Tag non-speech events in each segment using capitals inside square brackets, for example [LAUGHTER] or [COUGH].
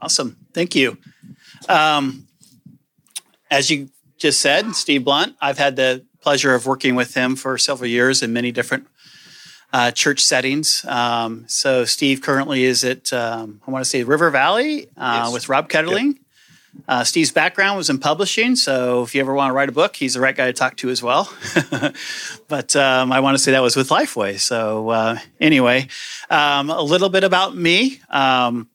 Awesome. Thank you. Um, as you just said, Steve Blunt, I've had the pleasure of working with him for several years in many different uh, church settings. Um, so Steve currently is at, um, I want to say River Valley uh, yes. with Rob Ketterling. Yep. Uh, Steve's background was in publishing, so if you ever want to write a book, he's the right guy to talk to as well. [LAUGHS] but um, I want to say that was with Lifeway. So uh, anyway, um, a little bit about me. Um,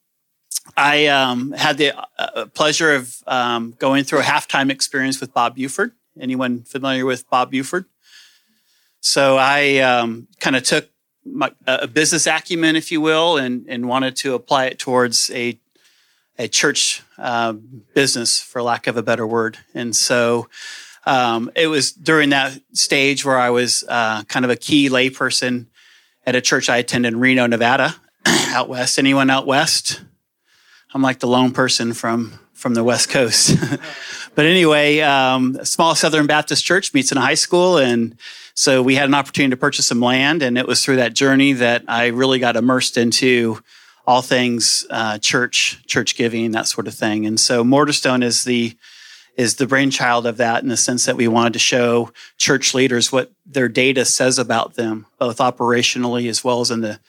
I um, had the uh, pleasure of um, going through a halftime experience with Bob Buford. Anyone familiar with Bob Buford? So I um, kind of took my, a business acumen, if you will, and, and wanted to apply it towards a a church uh, business, for lack of a better word. And so um, it was during that stage where I was uh, kind of a key layperson at a church I attended in Reno, Nevada, [CLEARS THROAT] out west. Anyone out west? I'm like the lone person from from the West Coast. [LAUGHS] but anyway, um, a small Southern Baptist church meets in a high school, and so we had an opportunity to purchase some land, and it was through that journey that I really got immersed into all things uh, church, church giving, that sort of thing. And so Mortarstone is the is the brainchild of that in the sense that we wanted to show church leaders what their data says about them, both operationally as well as in the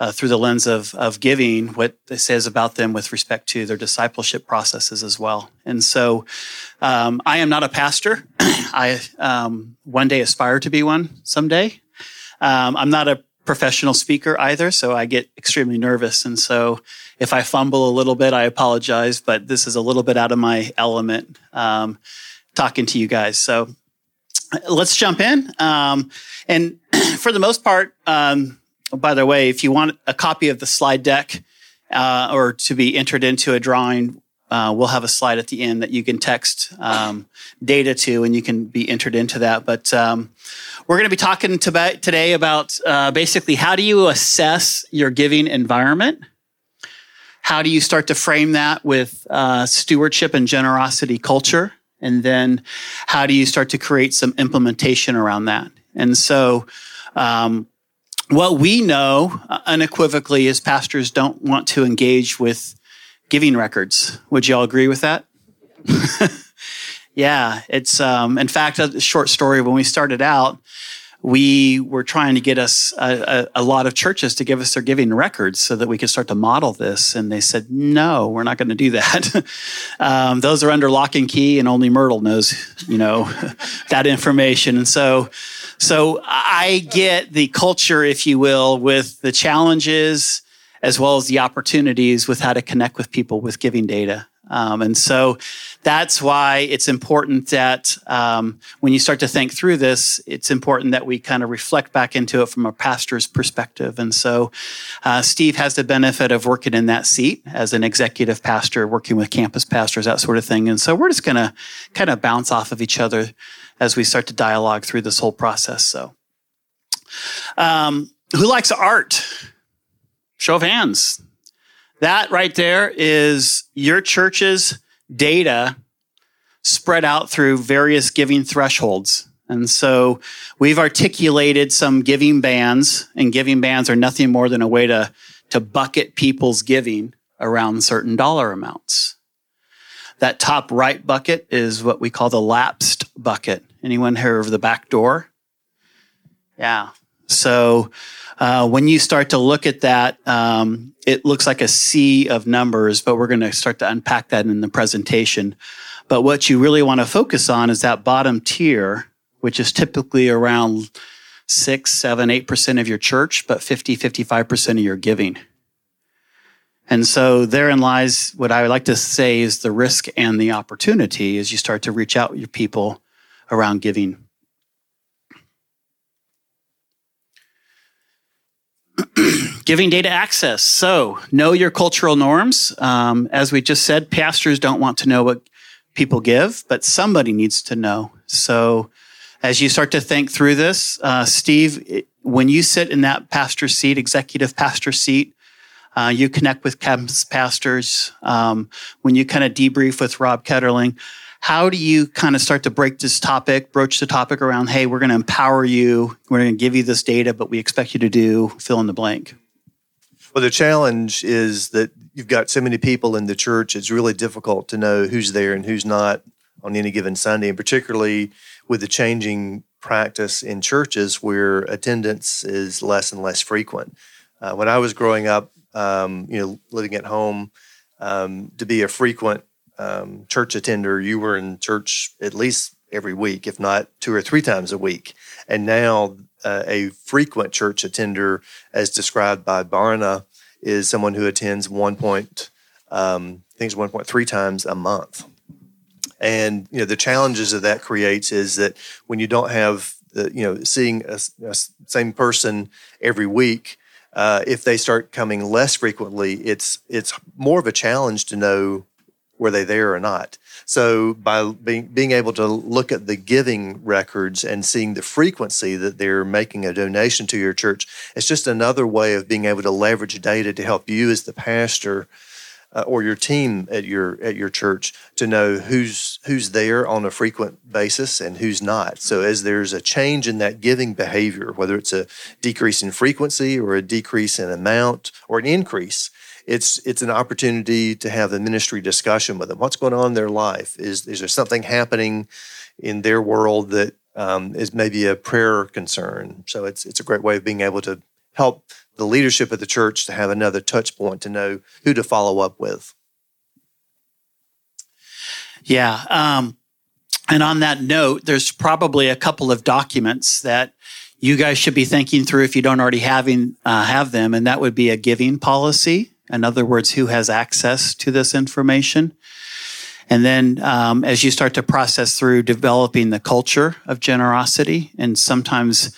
uh, through the lens of, of giving, what it says about them with respect to their discipleship processes as well. And so um, I am not a pastor. [CLEARS THROAT] I um, one day aspire to be one someday. Um, I'm not a professional speaker either, so I get extremely nervous. And so if I fumble a little bit, I apologize, but this is a little bit out of my element um, talking to you guys. So let's jump in. Um, and [CLEARS THROAT] for the most part, um, by the way, if you want a copy of the slide deck uh, or to be entered into a drawing, uh, we'll have a slide at the end that you can text um, data to, and you can be entered into that. But um, we're going to be talking to, today about uh, basically how do you assess your giving environment? How do you start to frame that with uh, stewardship and generosity culture? And then how do you start to create some implementation around that? And so, um, what we know uh, unequivocally is pastors don't want to engage with giving records. Would you all agree with that? [LAUGHS] yeah, it's um, in fact a short story. When we started out, we were trying to get us a, a, a, lot of churches to give us their giving records so that we could start to model this. And they said, no, we're not going to do that. [LAUGHS] um, those are under lock and key, and only Myrtle knows, you know, [LAUGHS] that information. And so so I get the culture, if you will, with the challenges as well as the opportunities with how to connect with people with giving data. Um, and so that's why it's important that um, when you start to think through this, it's important that we kind of reflect back into it from a pastor's perspective. And so uh, Steve has the benefit of working in that seat as an executive pastor, working with campus pastors, that sort of thing. And so we're just going to kind of bounce off of each other as we start to dialogue through this whole process. So, um, who likes art? Show of hands. That right there is your church's data spread out through various giving thresholds. And so we've articulated some giving bands, and giving bands are nothing more than a way to, to bucket people's giving around certain dollar amounts. That top right bucket is what we call the lapsed bucket. Anyone hear of the back door? Yeah. So uh, when you start to look at that, um, it looks like a sea of numbers, but we're going to start to unpack that in the presentation. But what you really want to focus on is that bottom tier, which is typically around six, seven, eight percent of your church, but 50, 55% of your giving. And so therein lies what I would like to say is the risk and the opportunity as you start to reach out to your people around giving. [CLEARS THROAT] giving data access. So, know your cultural norms. Um, as we just said, pastors don't want to know what people give, but somebody needs to know. So, as you start to think through this, uh, Steve, when you sit in that pastor seat, executive pastor seat, uh, you connect with campus pastors. Um, when you kind of debrief with Rob Ketterling, how do you kind of start to break this topic, broach the topic around, hey, we're going to empower you, we're going to give you this data, but we expect you to do fill in the blank? Well, the challenge is that you've got so many people in the church, it's really difficult to know who's there and who's not on any given Sunday, and particularly with the changing practice in churches where attendance is less and less frequent. Uh, when I was growing up, um, you know, living at home, um, to be a frequent um, church attender, you were in church at least every week, if not two or three times a week. And now, uh, a frequent church attender, as described by Barna, is someone who attends one point, um, I think it's 1.3 times a month. And you know the challenges that that creates is that when you don't have the, you know seeing a, a same person every week, uh, if they start coming less frequently, it's it's more of a challenge to know were they there or not. So by being being able to look at the giving records and seeing the frequency that they're making a donation to your church, it's just another way of being able to leverage data to help you as the pastor uh, or your team at your at your church to know who's who's there on a frequent basis and who's not. So as there's a change in that giving behavior, whether it's a decrease in frequency or a decrease in amount or an increase, it's it's an opportunity to have a ministry discussion with them. What's going on in their life? Is is there something happening in their world that um, is maybe a prayer concern? So it's it's a great way of being able to help the leadership of the church to have another touch point to know who to follow up with. Yeah. Um, and on that note, there's probably a couple of documents that you guys should be thinking through if you don't already having uh, have them, and that would be a giving policy. In other words, who has access to this information? And then um, as you start to process through developing the culture of generosity, and sometimes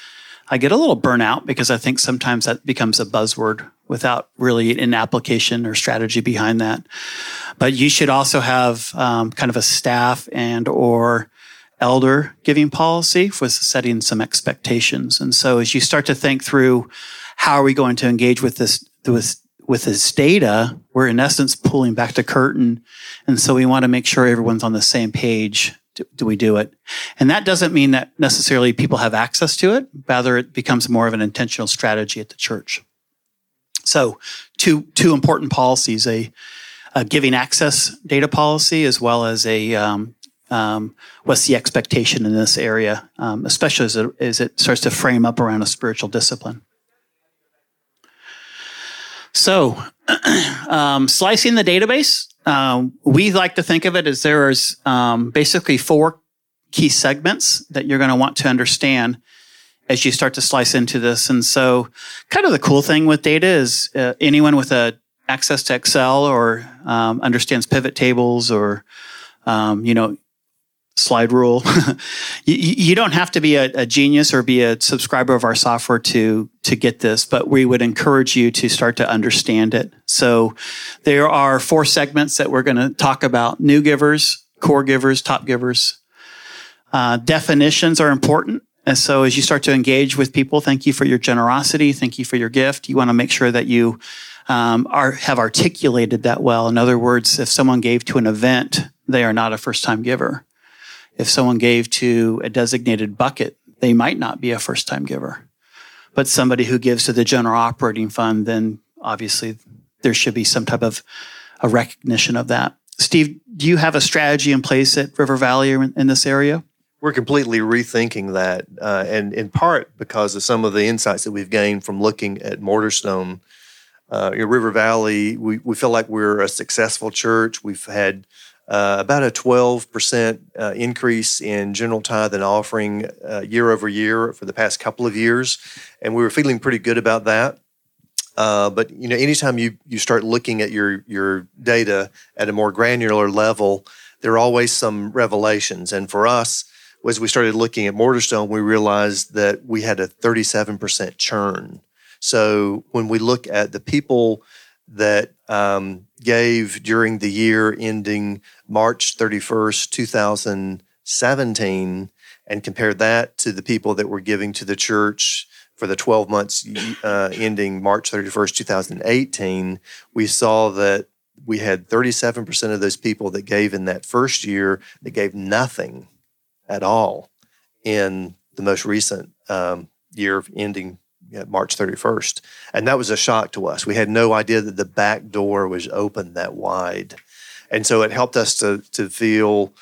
I get a little burnout because I think sometimes that becomes a buzzword without really an application or strategy behind that. But you should also have um, kind of a staff and or elder giving policy with setting some expectations. And so as you start to think through how are we going to engage with this with with this data, we're in essence pulling back the curtain. And so we want to make sure everyone's on the same page do, do, we do it? And that doesn't mean that necessarily people have access to it. Rather, it becomes more of an intentional strategy at the church. So, two two important policies: a, a giving access data policy, as well as a um, um, what's the expectation in this area, um, especially as it, as it starts to frame up around a spiritual discipline. So, [CLEARS THROAT] um, slicing the database um, we like to think of it as there's um, basically four key segments that you're going to want to understand as you start to slice into this. And so, kind of the cool thing with data is uh, anyone with a access to Excel or um, understands pivot tables or um, you know slide rule. [LAUGHS] you, you, don't have to be a, a, genius or be a subscriber of our software to to get this, but we would encourage you to start to understand it. So there are four segments that we're going to talk about: new givers, core givers, top givers. Uh, definitions are important. And so as you start to engage with people, thank you for your generosity. Thank you for your gift. You want to make sure that you um, are, have articulated that well. In other words, if someone gave to an event, they are not a first time giver if someone gave to a designated bucket, they might not be a first time giver. But somebody who gives to the general operating fund, then obviously there should be some type of a recognition of that. Steve, do you have a strategy in place at River Valley in, in this area? We're completely rethinking that, uh, and in part because of some of the insights that we've gained from looking at Mortarstone. Uh, in River Valley, we, we feel like we're a successful church. We've had uh, about a 12% uh, increase in general tithe and offering uh, year over year for the past couple of years. And we were feeling pretty good about that. Uh, but you know, anytime you you start looking at your your data at a more granular level, there are always some revelations. And for us, as we started looking at Mortarstone, we realized that we had a 37% churn. So when we look at the people that um, gave during the year ending March 31st, 2017, and compared that to the people that were giving to the church for the 12 months uh, ending March 31st, 2018, we saw that we had 37% of those people that gave in that first year that gave nothing at all in the most recent um, year ending March 31st. And that was a shock to us. We had no idea that the back door was open that wide. And so it helped us to, to feel,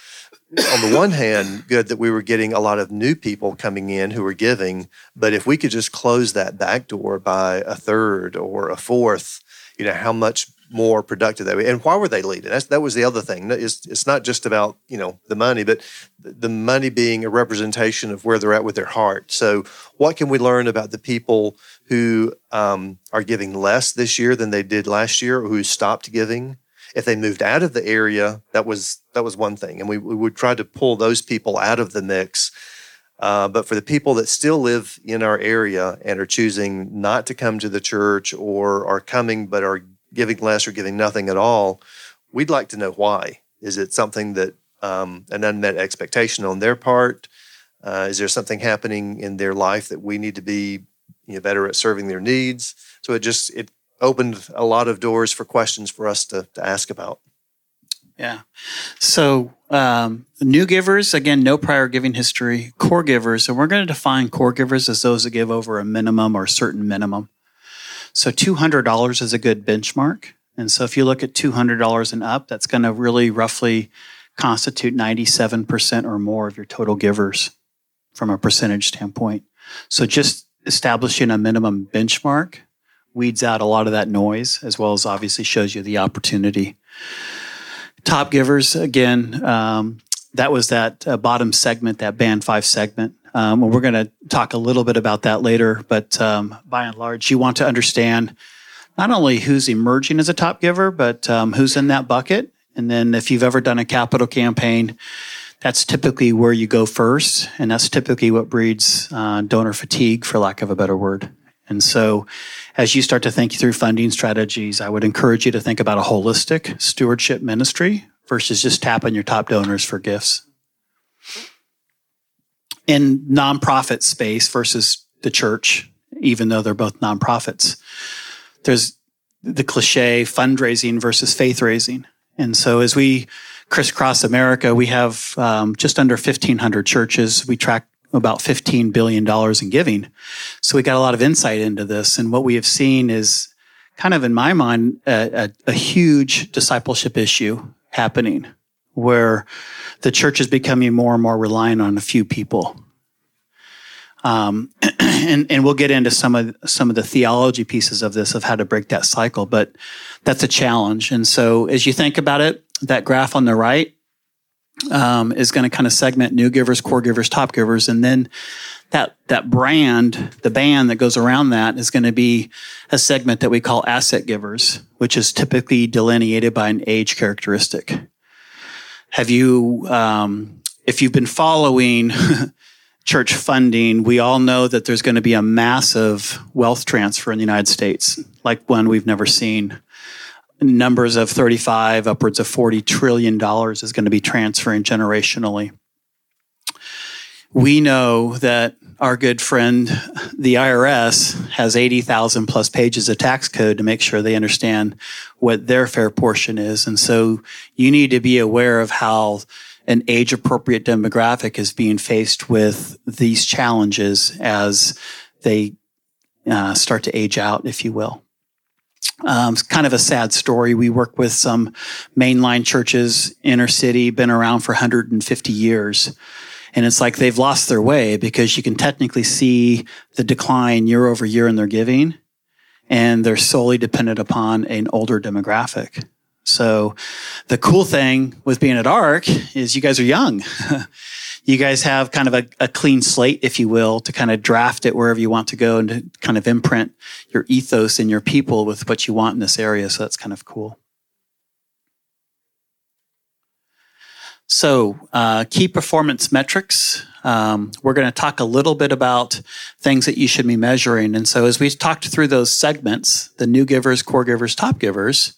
on the one hand, good that we were getting a lot of new people coming in who were giving. But if we could just close that back door by a third or a fourth, you know, how much more productive they were. And why were they leading? That's, that was the other thing. It's, it's not just about, you know, the money, but the money being a representation of where they're at with their heart. So what can we learn about the people who um, are giving less this year than they did last year or who stopped giving? If they moved out of the area, that was that was one thing, and we, we would try to pull those people out of the mix. Uh, but for the people that still live in our area and are choosing not to come to the church or are coming but are giving less or giving nothing at all, we'd like to know why. Is it something that um, an unmet expectation on their part? Uh, is there something happening in their life that we need to be you know, better at serving their needs? So it just it opened a lot of doors for questions for us to, to ask about. Yeah. So um, new givers, again, no prior giving history. Core givers, and we're going to define core givers as those that give over a minimum or a certain minimum. So $200 is a good benchmark. And so if you look at $200 and up, that's going to really roughly constitute 97% or more of your total givers from a percentage standpoint. So just establishing a minimum benchmark weeds out a lot of that noise, as well as obviously shows you the opportunity. Top givers, again, um, that was that uh, bottom segment, that band five segment. Um, and we're going to talk a little bit about that later, but um, by and large, you want to understand not only who's emerging as a top giver, but um, who's in that bucket. And then if you've ever done a capital campaign, that's typically where you go first. And that's typically what breeds uh, donor fatigue, for lack of a better word. And so, as you start to think through funding strategies, I would encourage you to think about a holistic stewardship ministry versus just tapping your top donors for gifts in nonprofit space versus the church, even though they're both nonprofits. There's the cliche fundraising versus faith raising. And so as we crisscross America, we have um, just under 1,500 churches. We track about $15 billion in giving. So we got a lot of insight into this. And what we have seen is kind of, in my mind, a, a, a huge discipleship issue happening where the church is becoming more and more reliant on a few people. Um, [CLEARS THROAT] and, and we'll get into some of some of the theology pieces of this of how to break that cycle, but that's a challenge. And so, as you think about it, that graph on the right um, is going to kind of segment new givers, core givers, top givers, and then that that brand, the band that goes around that, is going to be a segment that we call asset givers, which is typically delineated by an age characteristic. Have you, um, if you've been following [LAUGHS] church funding, we all know that there's going to be a massive wealth transfer in the United States, like one we've never seen. Numbers of 35, upwards of 40 trillion dollars is going to be transferring generationally. We know that our good friend, the IRS, has 80,000 plus pages of tax code to make sure they understand what their fair portion is. And so you need to be aware of how an age appropriate demographic is being faced with these challenges as they uh, start to age out, if you will. Um, it's kind of a sad story. We work with some mainline churches, inner city, been around for 150 years. And it's like they've lost their way because you can technically see the decline year over year in their giving. And they're solely dependent upon an older demographic. So the cool thing with being at ARC is you guys are young. [LAUGHS] you guys have kind of a, a, clean slate, if you will, to kind of draft it wherever you want to go and to kind of imprint your ethos and your people with what you want in this area. So that's kind of cool. So, uh, key performance metrics. Um, we're going to talk a little bit about things that you should be measuring. And so, as we talked through those segments, the new givers, core givers, top givers,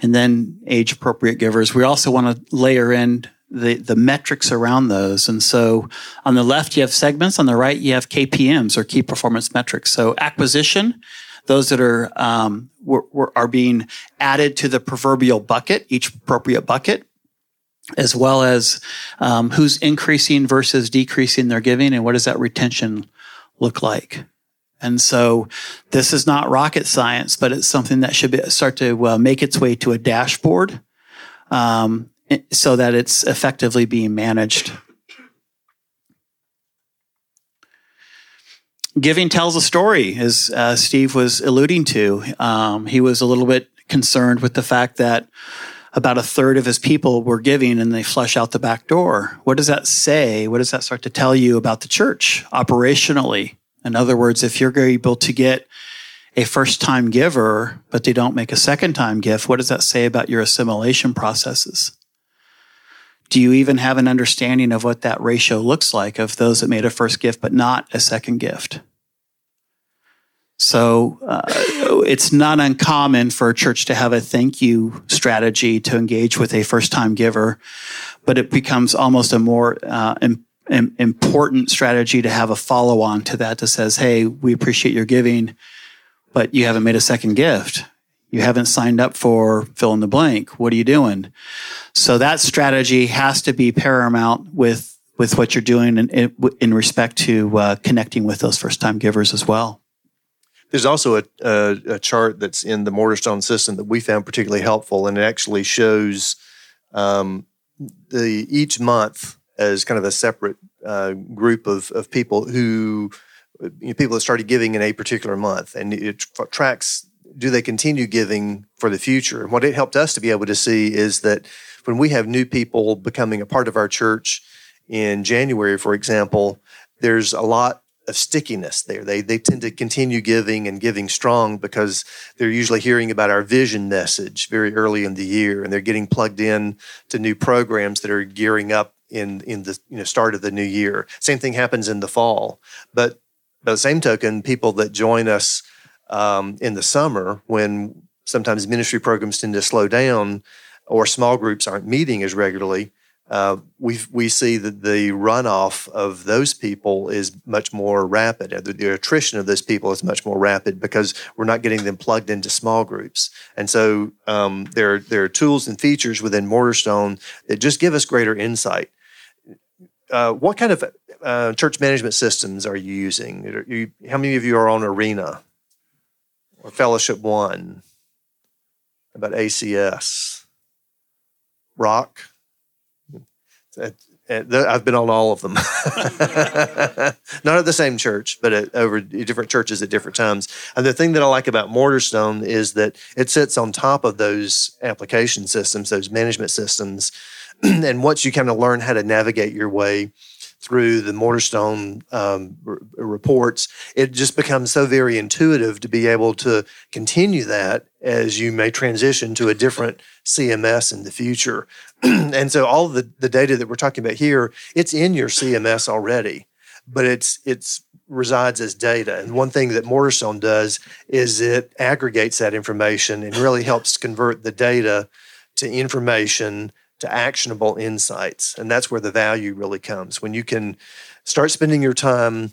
and then age appropriate givers, we also want to layer in the, the metrics around those. And so, on the left, you have segments. On the right, you have KPMs or key performance metrics. So, acquisition, those that are um, were, were, are being added to the proverbial bucket, each appropriate bucket as well as um, who's increasing versus decreasing their giving and what does that retention look like And so this is not rocket science, but it's something that should be, start to uh, make its way to a dashboard um, so that it's effectively being managed. Giving tells a story, as uh, Steve was alluding to. Um, he was a little bit concerned with the fact that about a third of his people were giving and they flush out the back door. What does that say? What does that start to tell you about the church operationally? In other words, if you're able to get a first time giver, but they don't make a second time gift, what does that say about your assimilation processes? Do you even have an understanding of what that ratio looks like of those that made a first gift but not a second gift? So uh, it's not uncommon for a church to have a thank you strategy to engage with a first time giver, but it becomes almost a more uh, important strategy to have a follow on to that that says, hey, we appreciate your giving, but you haven't made a second gift. You haven't signed up for fill in the blank. What are you doing? So that strategy has to be paramount with with what you're doing in, in respect to uh, connecting with those first time givers as well. There's also a, a, a, chart that's in the Mortarstone system that we found particularly helpful, and it actually shows um, the each month as kind of a separate uh, group of, of people who you know, people that started giving in a particular month, and it tracks do they continue giving for the future. And what it helped us to be able to see is that when we have new people becoming a part of our church in January, for example, there's a lot of stickiness there. They they tend to continue giving and giving strong because they're usually hearing about our vision message very early in the year, and they're getting plugged in to new programs that are gearing up in in the you know start of the new year. Same thing happens in the fall, but by the same token, people that join us um, in the summer when sometimes ministry programs tend to slow down or small groups aren't meeting as regularly uh, we we see that the runoff of those people is much more rapid. The, the, attrition of those people is much more rapid because we're not getting them plugged into small groups. And so um, there there are tools and features within Mortarstone that just give us greater insight. Uh, what kind of uh, church management systems are you using? Are you, how many of you are on Arena or Fellowship One? About ACS, Rock. I've been on all of them. [LAUGHS] Not at the same church, but at, over different churches at different times. And the thing that I like about Mortarstone is that it sits on top of those application systems, those management systems. [CLEARS THROAT] and once you kind of learn how to navigate your way through the Mortarstone um, r- reports, it just becomes so very intuitive to be able to continue that as you may transition to a different CMS in the future. [CLEARS THROAT] and so all the, the data that we're talking about here, it's in your CMS already, but it's it's resides as data. And one thing that Mortarstone does is it aggregates that information and really helps convert the data to information to actionable insights. And that's where the value really comes. When you can start spending your time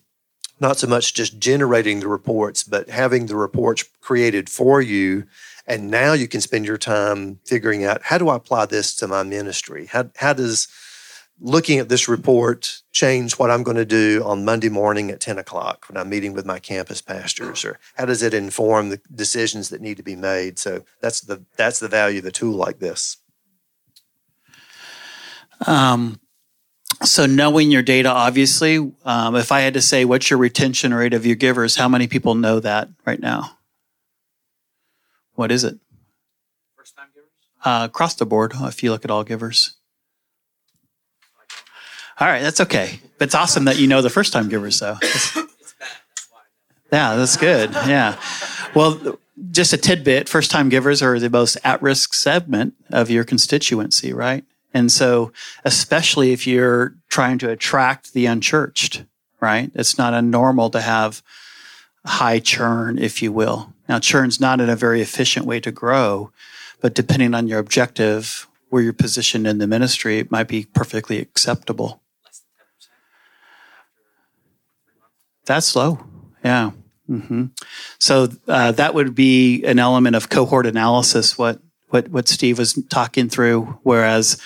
not so much just generating the reports, but having the reports created for you. And now you can spend your time figuring out how do I apply this to my ministry? How, how does looking at this report change what I'm going to do on Monday morning at 10 o'clock when I'm meeting with my campus pastors? Or how does it inform the decisions that need to be made? So that's the that's the value of a tool like this. Um, so knowing your data, obviously, um, if I had to say what's your retention rate of your givers, how many people know that right now? What is it? First time givers? Uh, across the board, if you look at all givers. All right, that's okay. But It's awesome that you know the first time givers, though. yeah, that's good. Yeah. Well, just a tidbit first time givers are the most at risk segment of your constituency, right? And so, especially if you're trying to attract the unchurched, right? It's not normal to have high churn, if you will. Now, churn's not in a very efficient way to grow, but depending on your objective, where you're positioned in the ministry, it might be perfectly acceptable. That's low. Yeah. Mm-hmm. So uh, that would be an element of cohort analysis. What what what Steve was talking through. Whereas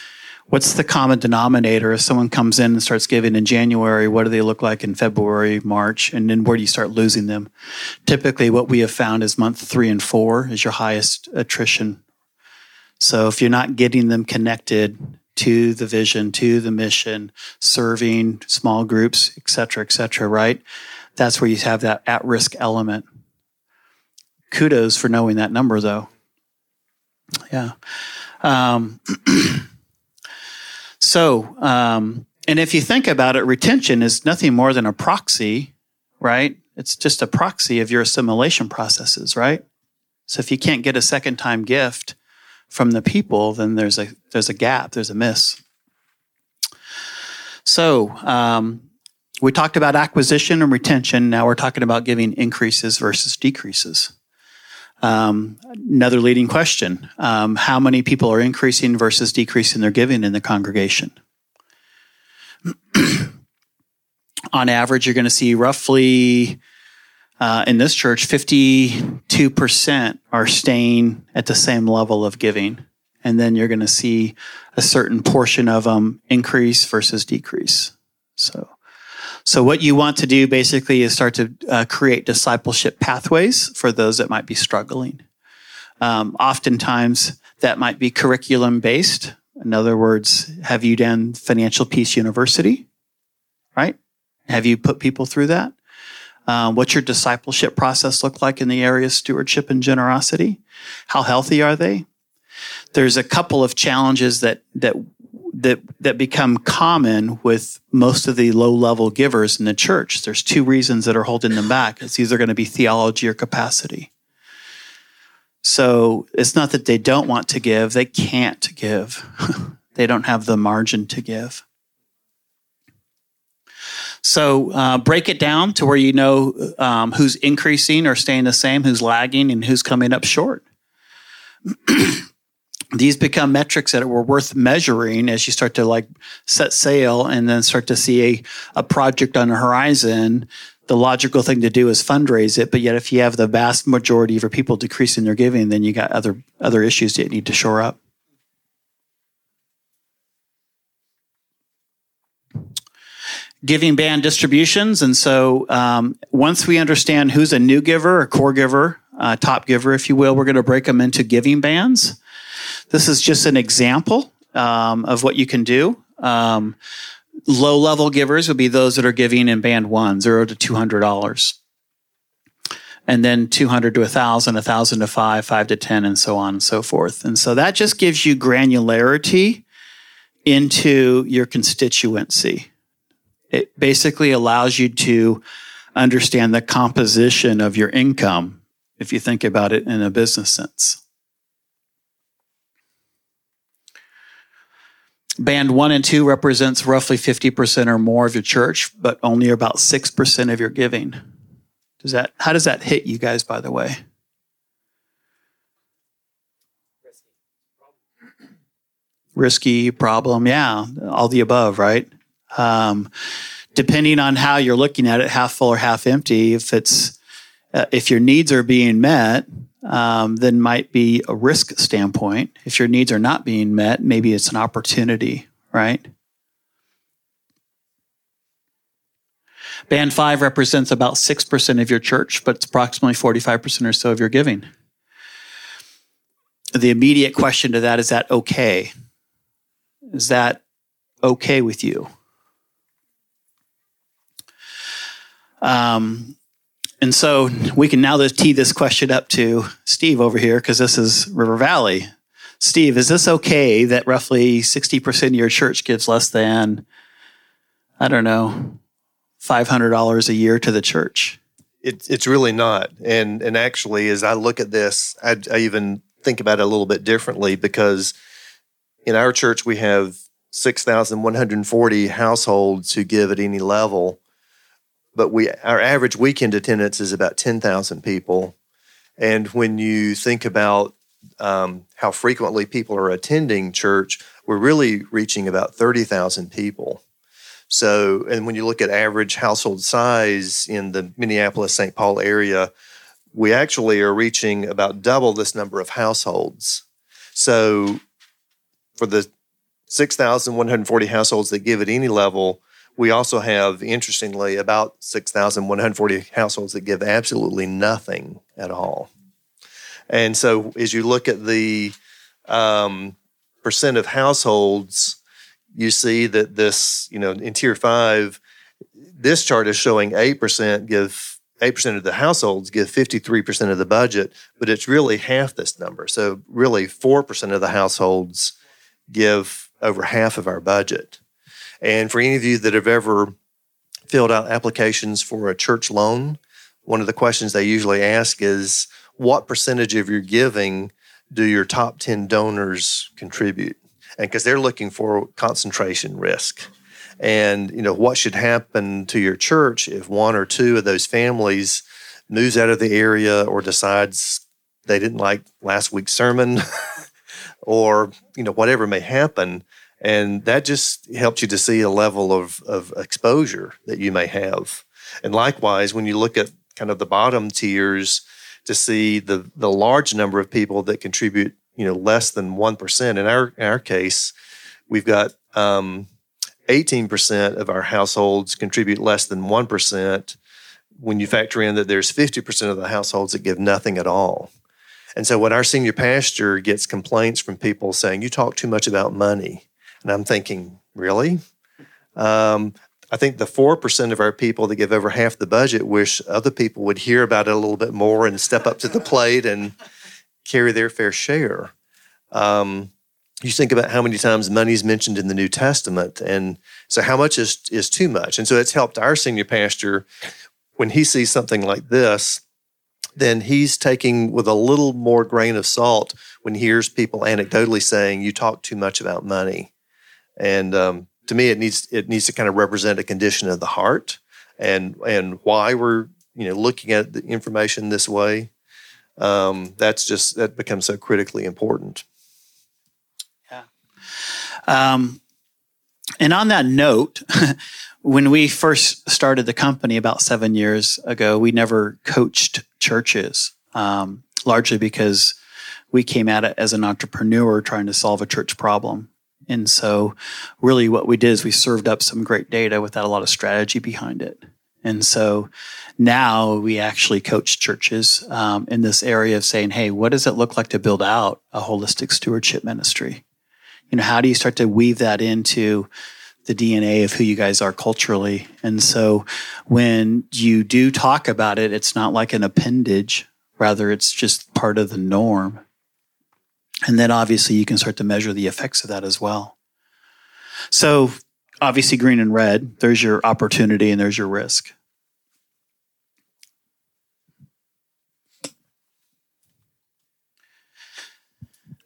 what's the common denominator if someone comes in and starts giving in January? What do they look like in February, March, and then where do you start losing them? Typically, what we have found is month three and four is your highest attrition. So if you're not getting them connected to the vision, to the mission, serving small groups, et cetera, et cetera, right? That's where you have that at risk element. Kudos for knowing that number, though. Yeah. Um, [CLEARS THROAT] So, um, and if you think about it, retention is nothing more than a proxy, right? It's just a proxy of your assimilation processes, right? So if you can't get a second time gift from the people, then there's a there's a gap, there's a miss. So um, we talked about acquisition and retention. Now we're talking about giving increases versus decreases. Um, another leading question um, How many people are increasing versus decreasing their giving in the congregation? [CLEARS THROAT] On average, you're going to see roughly uh, in this church, 52% are staying at the same level of giving. And then you're going to see a certain portion of them increase versus decrease. So so, what you want to do basically is start to uh, create discipleship pathways for those that might be struggling. Um, oftentimes, that might be curriculum based. In other words, have you done Financial Peace University? Right? Have you put people through that? Um, what's your discipleship process look like in the area of stewardship and generosity? How healthy are they? There's a couple of challenges that that that that become common with most of the low level givers in the church. There's two reasons that are holding them back. It's either going to be theology or capacity. So it's not that they don't want to give, they can't give. [LAUGHS] they don't have the margin to give. So uh, break it down to where you know um, who's increasing or staying the same, who's lagging, and who's coming up short. [CLEARS THROAT] these become metrics that were worth measuring as you start to like set sail and then start to see a, a project on the horizon. The logical thing to do is fundraise it but yet if you have the vast majority of your people decreasing their giving then you got other other issues that need to shore up. Giving band distributions and so um, once we understand who's a new giver a core giver uh, top giver if you will we're going to break them into giving bands this is just an example um, of what you can do. Um, low level givers would be those that are giving in band one, zero to two hundred dollars, and then two hundred to a thousand, a thousand to five, five to ten, and so on and so forth. And so that just gives you granularity into your constituency. It basically allows you to understand the composition of your income if you think about it in a business sense. Band one and two represents roughly 50% or more of your church, but only about 6% of your giving. Does that, how does that hit you guys, by the way? Risky problem, yeah, all the above, right? Um, depending on how you're looking at it, half full or half empty. If it's uh, if your needs are being met, um, then might be a risk standpoint. If your needs are not being met, maybe it's an opportunity, right? Band five represents about 6% of your church, but it's approximately 45% or so of your giving. The immediate question to that is that okay? Is that okay with you? Um, and so we can now tee this question up to Steve over here because this is River Valley. Steve, is this okay that roughly 60% of your church gives less than, I don't know, $500 a year to the church? It, it's really not. And, and actually, as I look at this, I, I even think about it a little bit differently because in our church, we have 6,140 households who give at any level but we our average weekend attendance is about 10,000 people. And when you think about um, how frequently people are attending church, we're really reaching about 30,000 people. So, and when you look at average household size in the Minneapolis St. Paul area, we actually are reaching about double this number of households. So, for the 6,140 households that give at any level. We also have, interestingly, about 6,140 households that give absolutely nothing at all. And so, as you look at the um, percent of households, you see that this, you know, in tier five, this chart is showing 8% give 8% of the households give 53% of the budget, but it's really half this number. So, really, 4% of the households give over half of our budget. And for any of you that have ever filled out applications for a church loan, one of the questions they usually ask is what percentage of your giving do your top 10 donors contribute? And because they're looking for concentration risk and you know what should happen to your church if one or two of those families moves out of the area or decides they didn't like last week's sermon [LAUGHS] or you know whatever may happen and that just helps you to see a level of, of exposure that you may have. And likewise when you look at kind of the bottom tiers to see the the large number of people that contribute you know less than 1% in our in our case we've got um, 18% of our households contribute less than 1% when you factor in that there's 50% of the households that give nothing at all. And so when our senior pastor gets complaints from people saying, you talk too much about money, and I'm thinking, really? Um, I think the 4% of our people that give over half the budget wish other people would hear about it a little bit more and step up to the plate and carry their fair share. Um, you think about how many times money is mentioned in the New Testament, and so how much is is too much. And so it's helped our senior pastor when he sees something like this, then he's taking with a little more grain of salt when he hears people anecdotally saying, "You talk too much about money," and um, to me, it needs it needs to kind of represent a condition of the heart and and why we're you know looking at the information this way. Um, that's just that becomes so critically important. Um, and on that note, [LAUGHS] when we first started the company about seven years ago, we never coached churches, um, largely because we came at it as an entrepreneur trying to solve a church problem. And so, really, what we did is we served up some great data without a lot of strategy behind it. And so now we actually coach churches um, in this area of saying, hey, what does it look like to build out a holistic stewardship ministry? you know, how do you start to weave that into the DNA of who you guys are culturally? And so when you do talk about it, it's not like an appendage, rather, it's just part of the norm. And then obviously you can start to measure the effects of that as well. So obviously, green and red, there's your opportunity and there's your risk.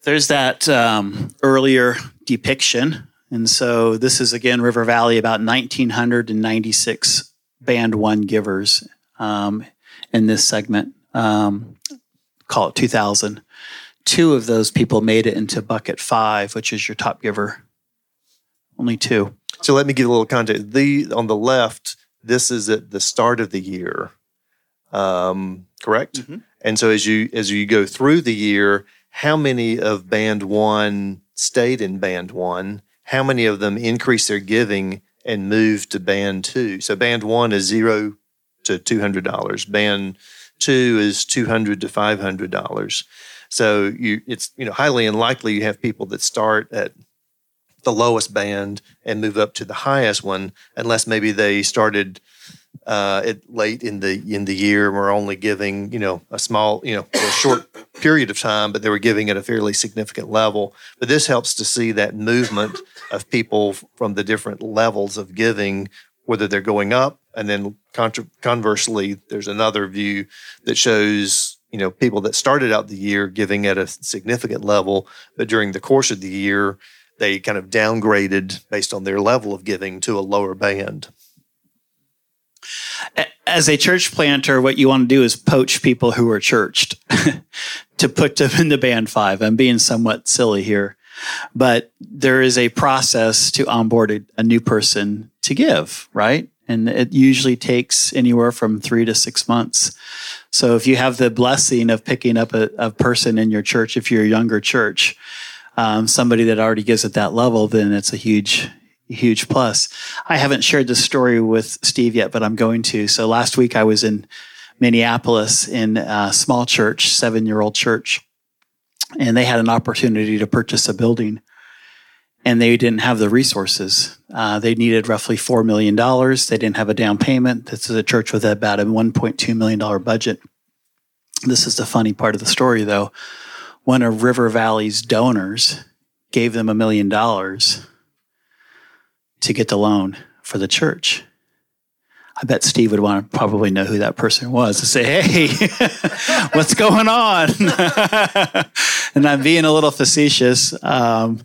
there's that um, earlier depiction. And so this is again River Valley, about 1,996 band one givers um, in this segment. Um, call it 2,000. Two of those people made it into bucket five, which is your top giver. Only two. So let me give a little context. The on the left, this is at the start of the year, um, correct? Mm-hmm. And so as you as you go through the year, how many of band one stayed in band one? How many of them increased their giving and moved to band two? So band one is zero to two hundred dollars. Band two is two hundred to five hundred dollars. So you, it's you know highly unlikely you have people that start at the lowest band and move up to the highest one, unless maybe they started uh, it late in the in the year and we're only giving you know a small you know a short period of time, but they were giving at a fairly significant level. But this helps to see that movement of people from the different levels of giving, whether they're going up, and then contra- conversely, there's another view that shows you know people that started out the year giving at a significant level, but during the course of the year they kind of downgraded based on their level of giving to a lower band as a church planter, what you want to do is poach people who are churched [LAUGHS] to put them in the band five. I'm being somewhat silly here, but there is a process to onboard a, new person to give, right? And it usually takes anywhere from three to six months. So if you have the blessing of picking up a, a person in your church, if you're a younger church, um, somebody that already gives at that level, then it's a huge, huge plus. I haven't shared this story with Steve yet, but I'm going to. So last week I was in Minneapolis in a small church, seven year old church, and they had an opportunity to purchase a building and they didn't have the resources. Uh, they needed roughly $4 million. They didn't have a down payment. This is a church with about a $1.2 million budget. This is the funny part of the story, though. One of River Valley's donors gave them a million dollars to get the loan for the church. I bet Steve would want to probably know who that person was to say, Hey, [LAUGHS] what's going on? [LAUGHS] and I'm being a little facetious. Um,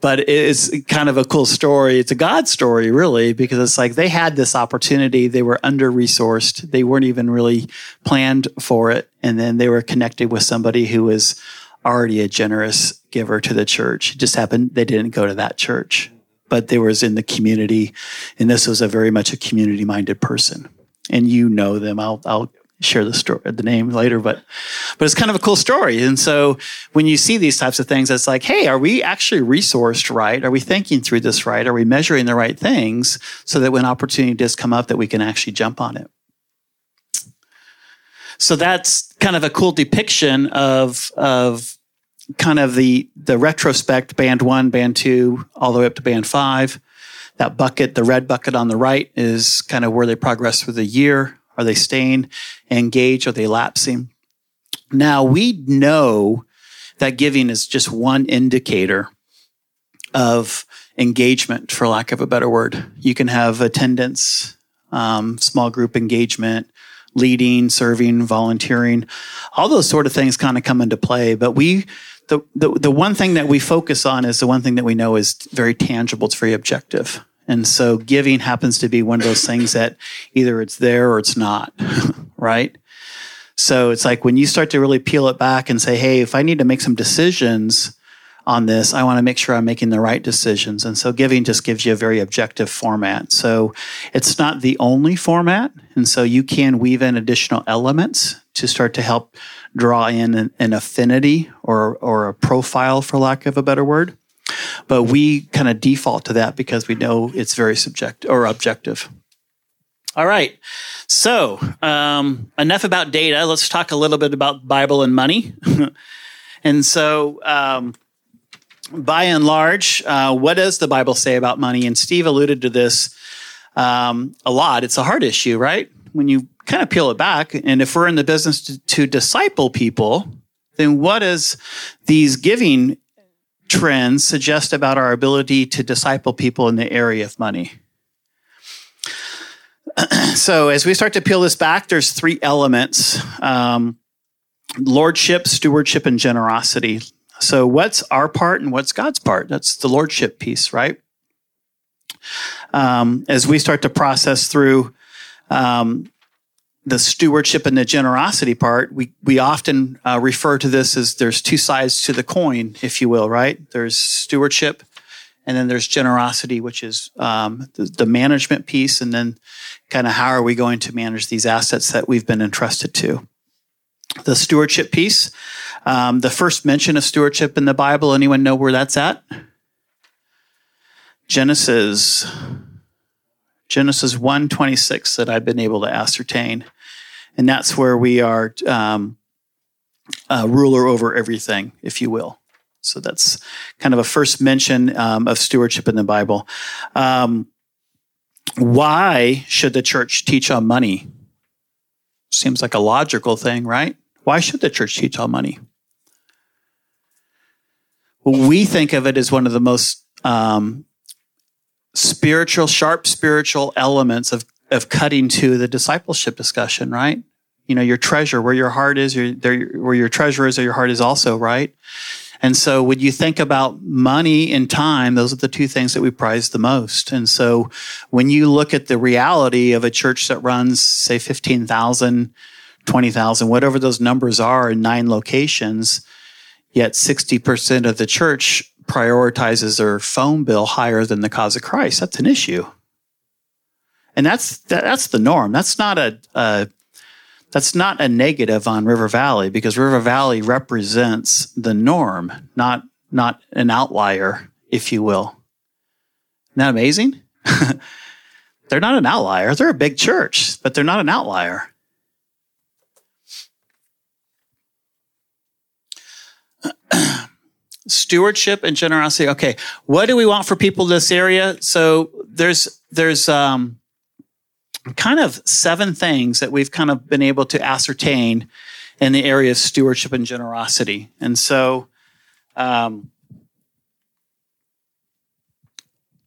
but it's kind of a cool story. It's a God story, really, because it's like they had this opportunity. They were under resourced. They weren't even really planned for it. And then they were connected with somebody who was already a generous giver to the church. It just happened they didn't go to that church but they was in the community, and this was a very much a community minded person. And you know them. I'll I'll share the story, the name later, but but it's kind of a cool story. And so when you see these types of things, it's like, hey, are we actually resourced right? Are we thinking through this right? Are we measuring the right things so that when opportunity does come up, that we can actually jump on it? So that's kind of a cool depiction of of kind of the the retrospect band one, band two, all the way up to band five. That bucket, the red bucket on the right, is kind of where they progress through the year. Are they staying engaged? Are they lapsing? Now we know that giving is just one indicator of engagement, for lack of a better word. You can have attendance, um, small group engagement, leading, serving, volunteering, all those sort of things kind of come into play. But we the, the, the one thing that we focus on is the one thing that we know is very tangible, it's very objective. And so giving happens to be one of those things that either it's there or it's not, [LAUGHS] right? So it's like when you start to really peel it back and say, hey, if I need to make some decisions on this, I want to make sure I'm making the right decisions. And so giving just gives you a very objective format. So it's not the only format. And so you can weave in additional elements to start to help draw in an, an affinity or, or a profile, for lack of a better word. But we kind of default to that because we know it's very subjective or objective. All right. So, um, enough about data. Let's talk a little bit about Bible and money. [LAUGHS] and so, um, by and large, uh, what does the Bible say about money? And Steve alluded to this um, a lot. It's a hard issue, right? When you kind of peel it back, and if we're in the business to, to disciple people, then what does these giving trends suggest about our ability to disciple people in the area of money? [CLEARS THROAT] so as we start to peel this back, there's three elements. Um, lordship, stewardship, and generosity. So, what's our part and what's God's part? That's the lordship piece, right? Um, as we start to process through um, the stewardship and the generosity part, we, we often uh, refer to this as there's two sides to the coin, if you will, right? There's stewardship and then there's generosity, which is um, the, the management piece, and then kind of how are we going to manage these assets that we've been entrusted to. The stewardship piece, um, the first mention of stewardship in the Bible, anyone know where that's at? Genesis Genesis 1:26 that I've been able to ascertain, and that's where we are um, a ruler over everything, if you will. So that's kind of a first mention um, of stewardship in the Bible. Um, why should the church teach on money? Seems like a logical thing, right? Why should the church teach on money? Well, we think of it as one of the most um, spiritual, sharp spiritual elements of, of cutting to the discipleship discussion, right? You know, your treasure, where your heart is, your, there, where your treasure is, or your heart is also, right? And so when you think about money and time, those are the two things that we prize the most. And so when you look at the reality of a church that runs, say, 15,000, 20,000, whatever those numbers are in nine locations, yet 60% of the church prioritizes their phone bill higher than the cause of Christ, that's an issue. And that's that's the norm. That's not a, a that's not a negative on River Valley because River Valley represents the norm, not not an outlier, if you will. Isn't that amazing? [LAUGHS] they're not an outlier. They're a big church, but they're not an outlier. Stewardship and generosity. Okay, what do we want for people in this area? So there's there's um, kind of seven things that we've kind of been able to ascertain in the area of stewardship and generosity. And so, um,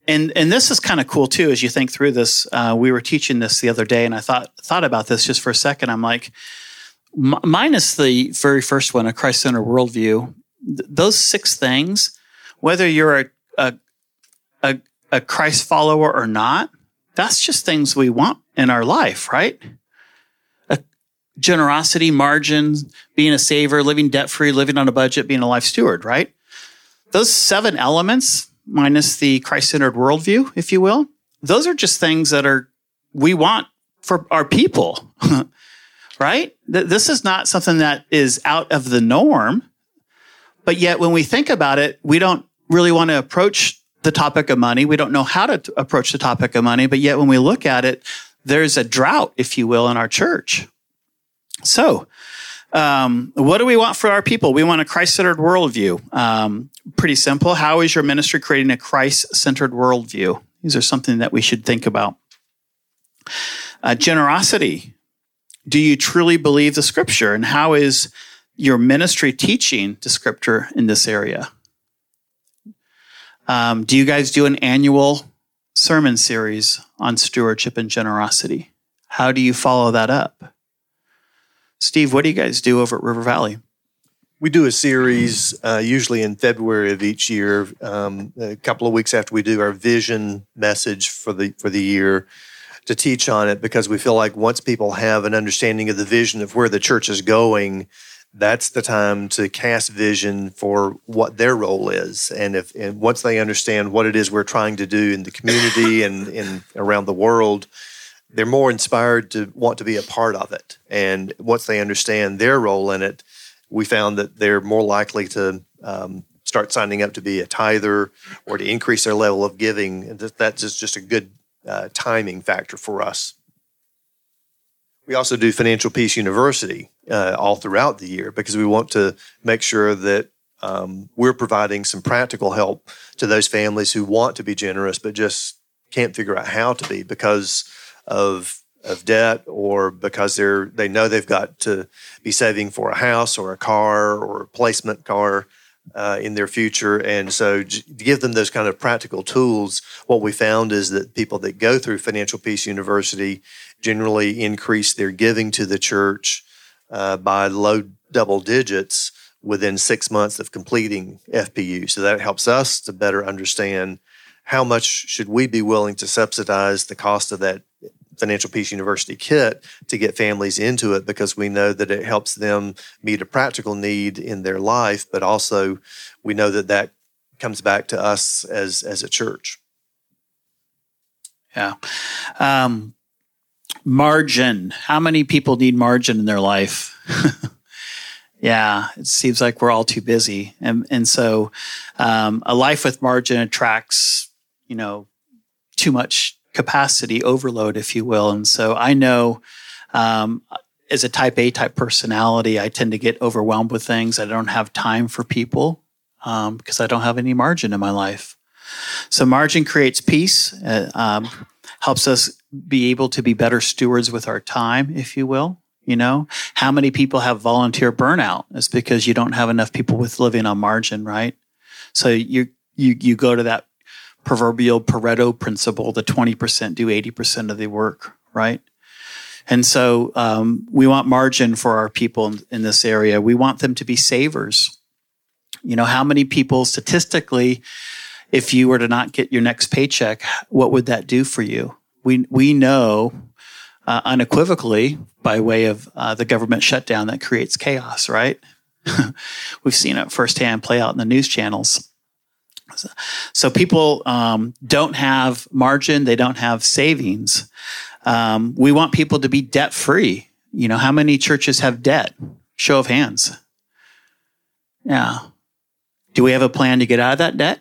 and and this is kind of cool too as you think through this. Uh, we were teaching this the other day, and I thought thought about this just for a second. I'm like, minus the very first one, a Christ centered worldview. Th- those six things, whether you're a, a a a Christ follower or not, that's just things we want in our life, right? A generosity, margin, being a saver, living debt free, living on a budget, being a life steward, right? Those seven elements, minus the Christ centered worldview, if you will, those are just things that are we want for our people, [LAUGHS] right? This is not something that is out of the norm. But yet, when we think about it, we don't really want to approach the topic of money. We don't know how to t- approach the topic of money. But yet, when we look at it, there's a drought, if you will, in our church. So, um, what do we want for our people? We want a Christ centered worldview. Um, pretty simple. How is your ministry creating a Christ centered worldview? These are something that we should think about. Uh, generosity. Do you truly believe the scripture? And how is your ministry teaching the scripture in this area? Um, do you guys do an annual sermon series on stewardship and generosity. How do you follow that up? Steve, what do you guys do over at River Valley? We do a series uh, usually in February of each year, um, a couple of weeks after we do our vision message for the for the year, to teach on it because we feel like once people have an understanding of the vision of where the church is going, that's the time to cast vision for what their role is. And if and once they understand what it is we're trying to do in the community [LAUGHS] and in around the world, they're more inspired to want to be a part of it. And once they understand their role in it, we found that they're more likely to um, start signing up to be a tither or to increase their level of giving. And that's just a good uh, timing factor for us. We also do Financial Peace University uh, all throughout the year because we want to make sure that um, we're providing some practical help to those families who want to be generous but just can't figure out how to be because of of debt or because they're they know they've got to be saving for a house or a car or a placement car uh, in their future. And so, to give them those kind of practical tools, what we found is that people that go through Financial Peace University generally increase their giving to the church uh, by low double digits within six months of completing FPU. So that helps us to better understand how much should we be willing to subsidize the cost of that Financial Peace University kit to get families into it because we know that it helps them meet a practical need in their life, but also we know that that comes back to us as as a church. Yeah. Um, margin. How many people need margin in their life? [LAUGHS] yeah, it seems like we're all too busy, and and so um, a life with margin attracts you know too much capacity overload, if you will. And so I know. Um, as a type A type personality, I tend to get overwhelmed with things. I don't have time for people um, because I don't have any margin in my life. So margin creates peace. Uh, um, helps us be able to be better stewards with our time, if you will. You know, how many people have volunteer burnout? It's because you don't have enough people with living on margin, right? So you you you go to that proverbial Pareto principle: the twenty percent do eighty percent of the work, right? And so um, we want margin for our people in, in this area. We want them to be savers. You know, how many people statistically if you were to not get your next paycheck, what would that do for you? We we know uh, unequivocally by way of uh, the government shutdown that creates chaos. Right? [LAUGHS] We've seen it firsthand play out in the news channels. So people um, don't have margin; they don't have savings. Um, we want people to be debt free. You know, how many churches have debt? Show of hands. Yeah, Do we have a plan to get out of that debt?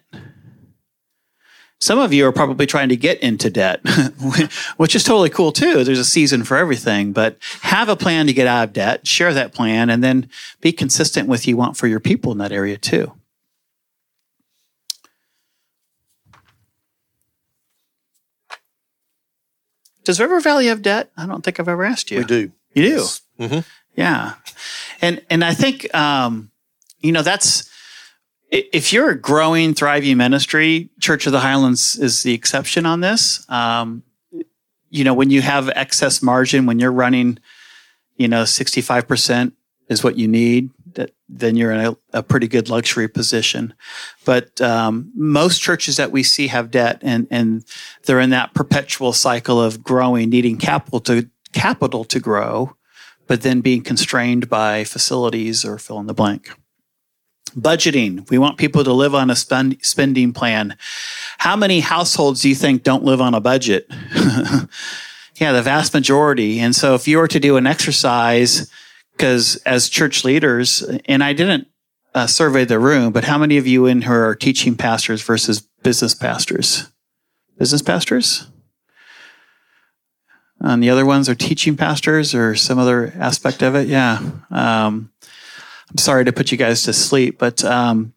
Some of you are probably trying to get into debt, [LAUGHS] which is totally cool too. There's a season for everything, but have a plan to get out of debt, share that plan, and then be consistent with you want for your people in that area too. Does River Valley have debt? I don't think I've ever asked you. We do. You do. Yes. Mm-hmm. Yeah, and and I think um, you know that's if you're a growing, thriving ministry, Church of the Highlands is the exception on this. Um, you know, when you have excess margin, when you're running, you know, 65% is what you need, then you're in a, a pretty good luxury position. But um, most churches that we see have debt and, and they're in that perpetual cycle of growing, needing capital to capital to grow, but then being constrained by facilities or fill in the blank. Budgeting. We want people to live on a spend, spending plan. How many households do you think don't live on a budget? [LAUGHS] yeah, the vast majority. And so if you were to do an exercise, because as church leaders, and I didn't uh, survey the room, but how many of you in here are teaching pastors versus business pastors? Business pastors? And the other ones are teaching pastors or some other aspect of it. Yeah. Um, I'm sorry to put you guys to sleep, but um,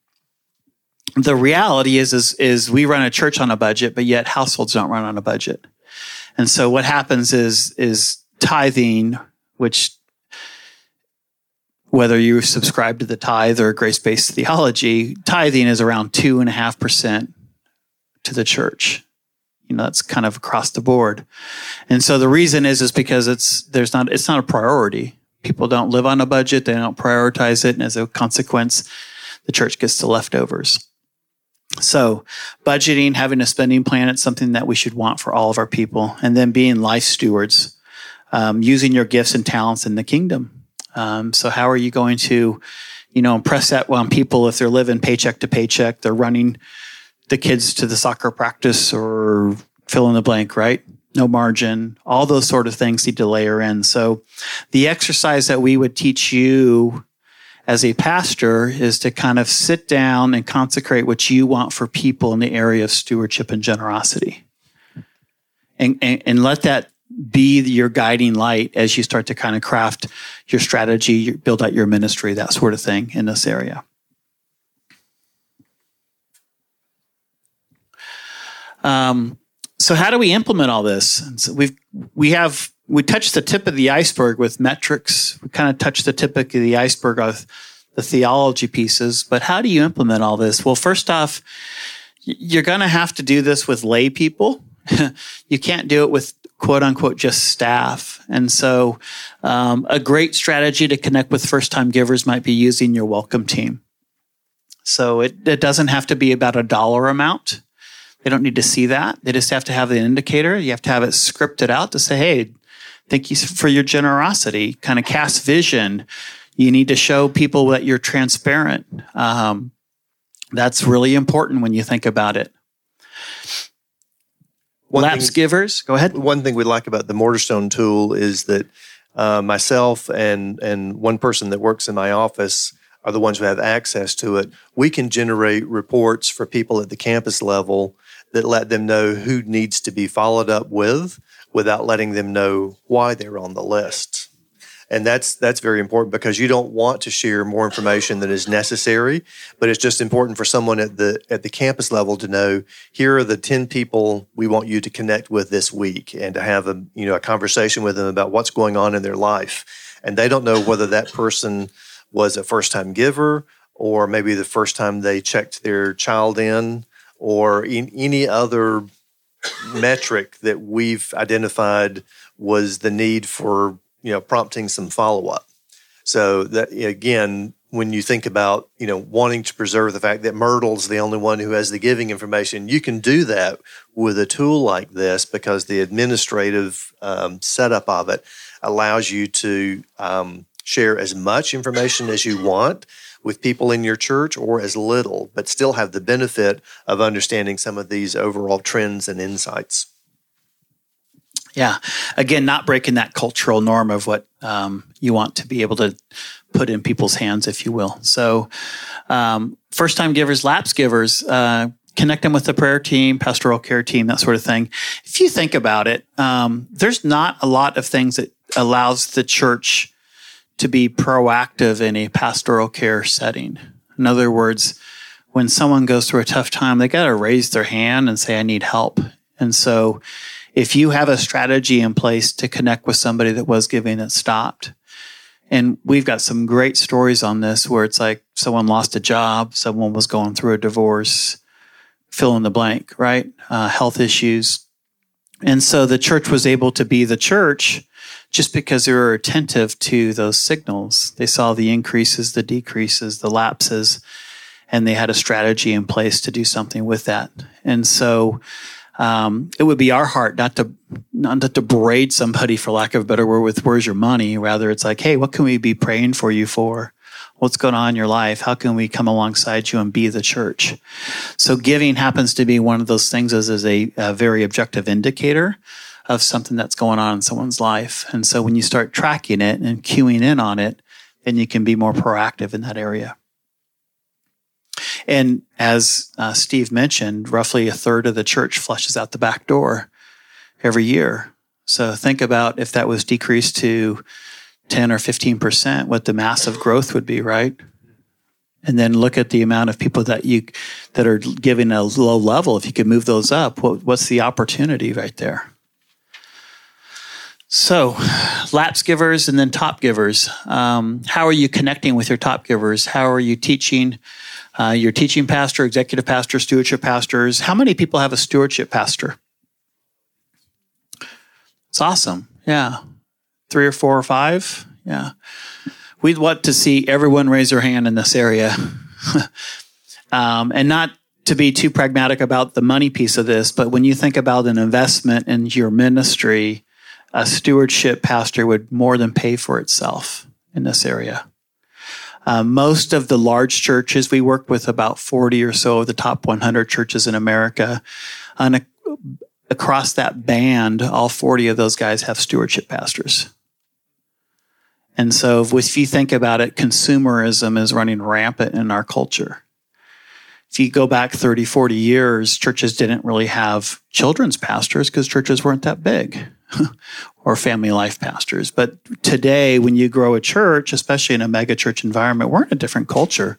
the reality is, is is we run a church on a budget, but yet households don't run on a budget. And so what happens is is tithing, which whether you subscribe to the tithe or grace based theology, tithing is around two and a half percent to the church. You know, that's kind of across the board. And so the reason is is because it's there's not it's not a priority people don't live on a budget, they don't prioritize it, and as a consequence, the church gets the leftovers. So, budgeting, having a spending plan, it's something that we should want for all of our people. And then being life stewards, um, using your gifts and talents in the kingdom. Um, so, how are you going to, you know, impress that on people if they're living paycheck to paycheck, they're running the kids to the soccer practice or fill in the blank, right? no margin, all those sort of things need to layer in. So the exercise that we would teach you as a pastor is to kind of sit down and consecrate what you want for people in the area of stewardship and generosity. And, and, and let that be your guiding light as you start to kind of craft your strategy, build out your ministry, that sort of thing in this area. Um, so how do we implement all this? So we've we have we touched the tip of the iceberg with metrics. We kind of touched the tip of the iceberg of the theology pieces. But how do you implement all this? Well, first off, you're going to have to do this with lay people. [LAUGHS] you can't do it with quote unquote just staff. And so, um, a great strategy to connect with first time givers might be using your welcome team. So it, it doesn't have to be about a dollar amount. They don't need to see that. They just have to have the indicator. You have to have it scripted out to say, hey, thank you for your generosity. Kind of cast vision. You need to show people that you're transparent. Um, that's really important when you think about it. One Laps thing, givers, go ahead. One thing we like about the Mortarstone tool is that uh, myself and and one person that works in my office are the ones who have access to it. We can generate reports for people at the campus level that let them know who needs to be followed up with without letting them know why they're on the list. And that's that's very important because you don't want to share more information than is necessary, but it's just important for someone at the at the campus level to know here are the 10 people we want you to connect with this week and to have a you know a conversation with them about what's going on in their life. And they don't know whether that person was a first time giver or maybe the first time they checked their child in or in any other metric that we've identified was the need for you know prompting some follow up. So that again, when you think about you know wanting to preserve the fact that Myrtle's the only one who has the giving information, you can do that with a tool like this because the administrative um, setup of it allows you to um, share as much information as you want with people in your church or as little, but still have the benefit of understanding some of these overall trends and insights. Yeah. Again, not breaking that cultural norm of what um, you want to be able to put in people's hands, if you will. So, um, first time givers, lapse givers, uh, connect them with the prayer team, pastoral care team, that sort of thing. If you think about it, um, there's not a lot of things that allows the church to be proactive in a pastoral care setting. In other words, when someone goes through a tough time, they got to raise their hand and say, I need help. And so if you have a strategy in place to connect with somebody that was giving that stopped, and we've got some great stories on this where it's like someone lost a job, someone was going through a divorce, fill in the blank, right? Uh, health issues. And so the church was able to be the church just because they were attentive to those signals. They saw the increases, the decreases, the lapses, and they had a strategy in place to do something with that. And so um, it would be our heart not to not to braid somebody, for lack of a better word, with "Where's your money?" Rather, it's like, "Hey, what can we be praying for you for? What's going on in your life? How can we come alongside you and be the church?" So, giving happens to be one of those things as, as a, a very objective indicator of something that's going on in someone's life. And so, when you start tracking it and queuing in on it, then you can be more proactive in that area. And as uh, Steve mentioned, roughly a third of the church flushes out the back door every year. So think about if that was decreased to 10 or 15%, what the massive growth would be, right? And then look at the amount of people that you that are giving a low level. If you could move those up, what, what's the opportunity right there? So, lapse givers and then top givers. Um, how are you connecting with your top givers? How are you teaching? Uh, your teaching pastor, executive pastor, stewardship pastors. How many people have a stewardship pastor? It's awesome. Yeah. Three or four or five. Yeah. We'd want to see everyone raise their hand in this area. [LAUGHS] um, and not to be too pragmatic about the money piece of this, but when you think about an investment in your ministry, a stewardship pastor would more than pay for itself in this area. Uh, most of the large churches, we work with about 40 or so of the top 100 churches in America. And a, across that band, all 40 of those guys have stewardship pastors. And so, if you think about it, consumerism is running rampant in our culture. If you go back 30, 40 years, churches didn't really have children's pastors because churches weren't that big. [LAUGHS] or family life pastors. But today, when you grow a church, especially in a mega church environment, we're in a different culture.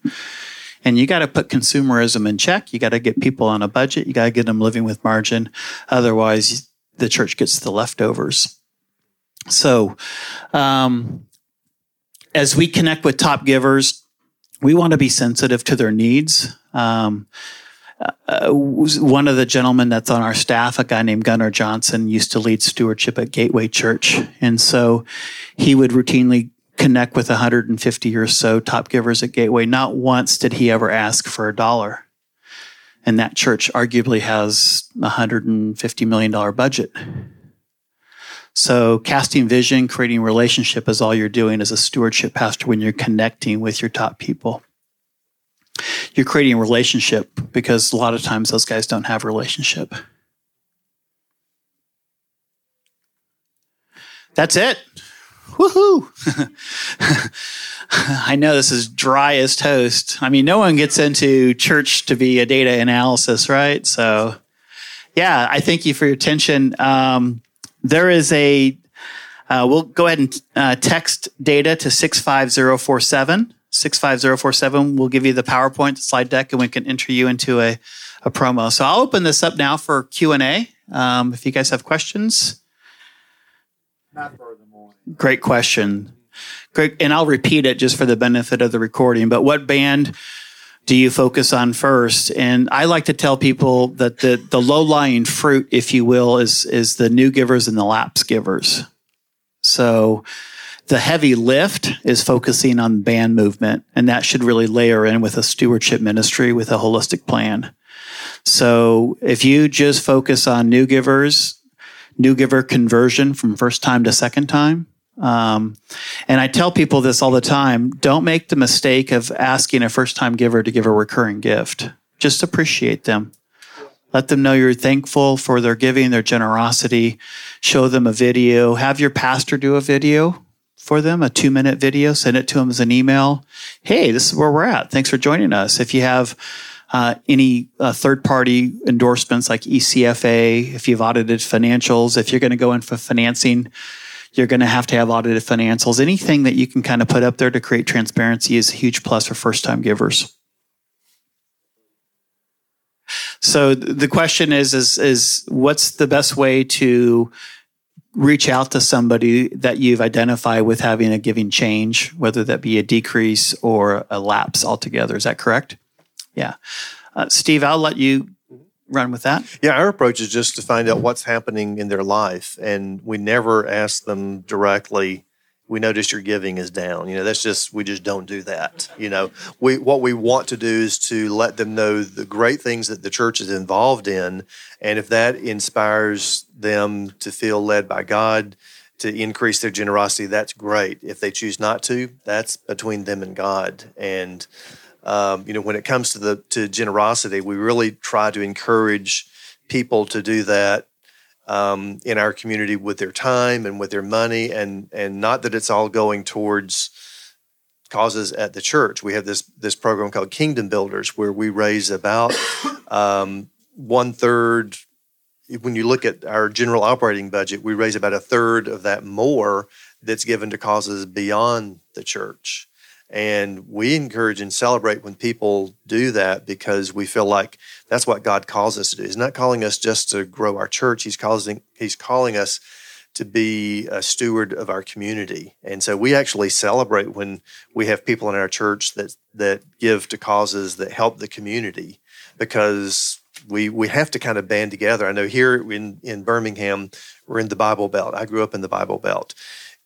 And you got to put consumerism in check. You got to get people on a budget. You got to get them living with margin. Otherwise, the church gets the leftovers. So, um, as we connect with top givers, we want to be sensitive to their needs. Um, uh, one of the gentlemen that's on our staff, a guy named Gunnar Johnson, used to lead stewardship at Gateway Church. And so he would routinely connect with 150 or so top givers at Gateway. Not once did he ever ask for a dollar. And that church arguably has a $150 million budget. So, casting vision, creating relationship is all you're doing as a stewardship pastor when you're connecting with your top people you're creating a relationship because a lot of times those guys don't have a relationship. That's it. Woohoo! [LAUGHS] I know this is dry as toast. I mean, no one gets into church to be a data analysis, right? So, yeah, I thank you for your attention. Um, there is a, uh, we'll go ahead and uh, text data to 65047. 65047 We'll give you the PowerPoint slide deck and we can enter you into a, a promo. So I'll open this up now for Q&A. Um, if you guys have questions. Great question. Great. And I'll repeat it just for the benefit of the recording. But what band do you focus on first? And I like to tell people that the, the low lying fruit, if you will, is, is the new givers and the lapse givers. So the heavy lift is focusing on band movement, and that should really layer in with a stewardship ministry with a holistic plan. So if you just focus on new givers, new giver conversion from first time to second time, um, and I tell people this all the time don't make the mistake of asking a first time giver to give a recurring gift. Just appreciate them. Let them know you're thankful for their giving, their generosity. Show them a video. Have your pastor do a video for them, a two minute video, send it to them as an email. Hey, this is where we're at. Thanks for joining us. If you have uh, any uh, third party endorsements like ECFA, if you've audited financials, if you're going to go in for financing, you're going to have to have audited financials. Anything that you can kind of put up there to create transparency is a huge plus for first time givers. So the question is, is, is what's the best way to reach out to somebody that you've identified with having a giving change, whether that be a decrease or a lapse altogether? Is that correct? Yeah. Uh, Steve, I'll let you run with that. Yeah, our approach is just to find out what's happening in their life. And we never ask them directly, we notice your giving is down. You know, that's just we just don't do that. You know, we what we want to do is to let them know the great things that the church is involved in, and if that inspires them to feel led by God to increase their generosity, that's great. If they choose not to, that's between them and God. And um, you know, when it comes to the to generosity, we really try to encourage people to do that um, in our community with their time and with their money, and and not that it's all going towards causes at the church. We have this this program called Kingdom Builders, where we raise about [COUGHS] um, one third. When you look at our general operating budget, we raise about a third of that more that's given to causes beyond the church. And we encourage and celebrate when people do that because we feel like that's what God calls us to do. He's not calling us just to grow our church. He's causing He's calling us to be a steward of our community. And so we actually celebrate when we have people in our church that that give to causes that help the community because we we have to kind of band together. I know here in in Birmingham, we're in the Bible Belt. I grew up in the Bible Belt.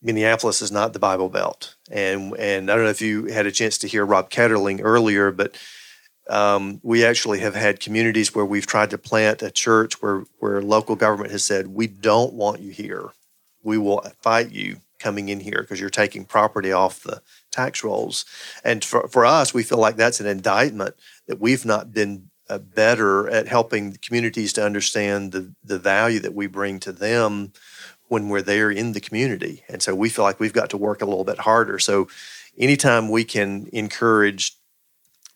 Minneapolis is not the Bible Belt, and and I don't know if you had a chance to hear Rob Ketterling earlier, but um, we actually have had communities where we've tried to plant a church where where local government has said we don't want you here, we will fight you coming in here because you're taking property off the tax rolls, and for for us, we feel like that's an indictment that we've not been uh, better at helping communities to understand the the value that we bring to them when we're there in the community. And so we feel like we've got to work a little bit harder. So anytime we can encourage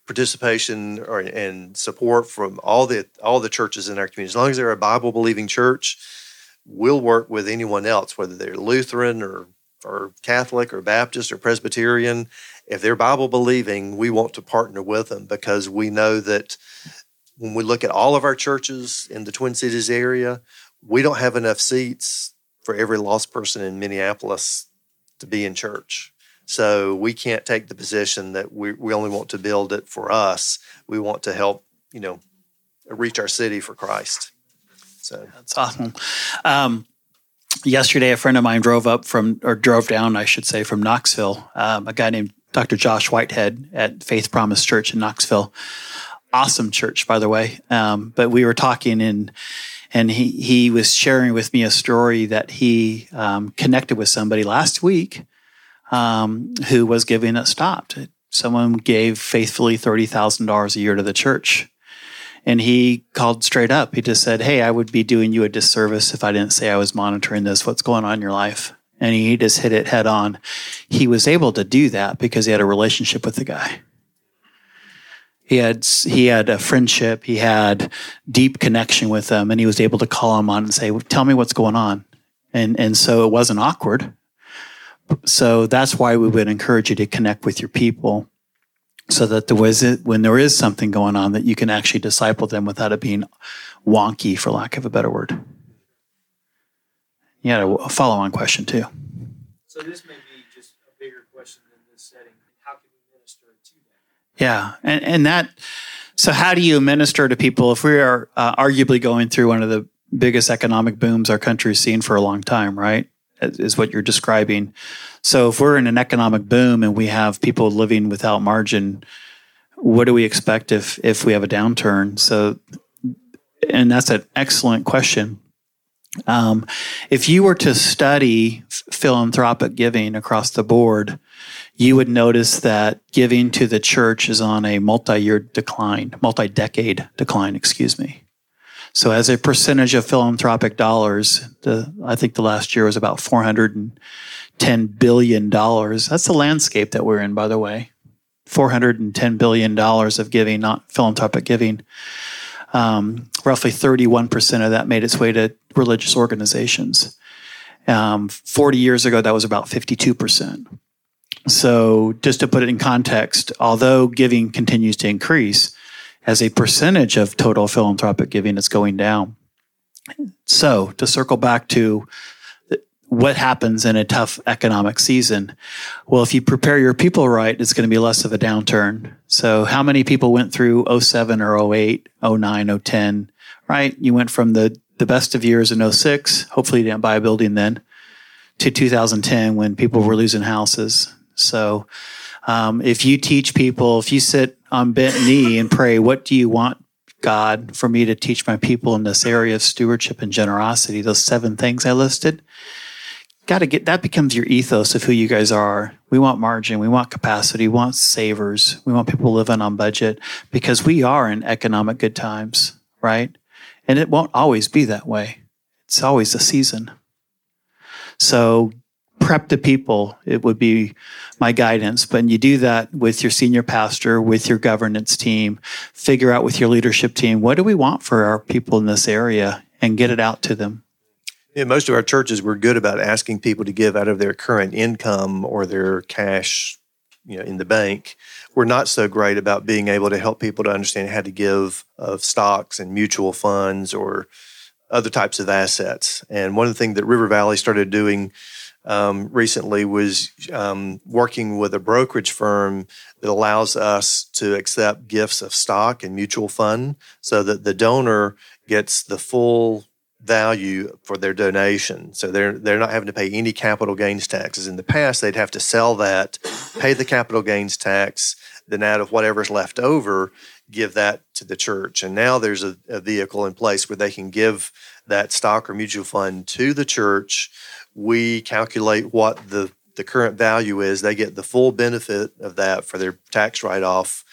participation or, and support from all the all the churches in our community, as long as they're a Bible believing church, we'll work with anyone else, whether they're Lutheran or or Catholic or Baptist or Presbyterian. If they're Bible believing, we want to partner with them because we know that when we look at all of our churches in the Twin Cities area, we don't have enough seats for every lost person in Minneapolis to be in church. So we can't take the position that we, we only want to build it for us. We want to help, you know, reach our city for Christ. So that's awesome. Um, yesterday, a friend of mine drove up from, or drove down, I should say, from Knoxville. Um, a guy named Dr. Josh Whitehead at Faith Promise Church in Knoxville. Awesome church, by the way. Um, but we were talking in and he he was sharing with me a story that he um, connected with somebody last week um, who was giving it stopped. Someone gave faithfully thirty thousand dollars a year to the church, and he called straight up. He just said, "Hey, I would be doing you a disservice if I didn't say I was monitoring this. What's going on in your life?" And he just hit it head on. He was able to do that because he had a relationship with the guy. He had he had a friendship. He had deep connection with them, and he was able to call him on and say, "Tell me what's going on." And and so it wasn't awkward. So that's why we would encourage you to connect with your people, so that there was when there is something going on that you can actually disciple them without it being wonky, for lack of a better word. You had a follow-on question too. So this may be just a bigger question than this setting. Yeah, and and that. So, how do you minister to people if we are uh, arguably going through one of the biggest economic booms our country's seen for a long time, right? Is what you're describing. So, if we're in an economic boom and we have people living without margin, what do we expect if if we have a downturn? So, and that's an excellent question. Um, if you were to study philanthropic giving across the board, you would notice that giving to the church is on a multi-year decline, multi-decade decline, excuse me. So as a percentage of philanthropic dollars, the I think the last year was about 410 billion dollars. That's the landscape that we're in, by the way. 410 billion dollars of giving, not philanthropic giving. Um, roughly 31% of that made its way to religious organizations. Um, 40 years ago, that was about 52%. So, just to put it in context, although giving continues to increase, as a percentage of total philanthropic giving, it's going down. So, to circle back to what happens in a tough economic season? Well, if you prepare your people right, it's going to be less of a downturn. So, how many people went through 07 or 08, 09, 010, right? You went from the, the best of years in 06, hopefully you didn't buy a building then, to 2010 when people were losing houses. So, um, if you teach people, if you sit on bent knee and pray, what do you want God for me to teach my people in this area of stewardship and generosity? Those seven things I listed got to get that becomes your ethos of who you guys are. We want margin, we want capacity, we want savers, we want people living on budget because we are in economic good times, right? And it won't always be that way. It's always a season. So prep the people, it would be my guidance. But you do that with your senior pastor, with your governance team, figure out with your leadership team, what do we want for our people in this area and get it out to them. Yeah, most of our churches were good about asking people to give out of their current income or their cash, you know, in the bank. We're not so great about being able to help people to understand how to give of stocks and mutual funds or other types of assets. And one of the things that River Valley started doing um, recently was um, working with a brokerage firm that allows us to accept gifts of stock and mutual fund so that the donor gets the full value for their donation. So they're they're not having to pay any capital gains taxes. In the past, they'd have to sell that, pay the capital gains tax, then out of whatever's left over, give that to the church. And now there's a, a vehicle in place where they can give that stock or mutual fund to the church. We calculate what the the current value is. They get the full benefit of that for their tax write off.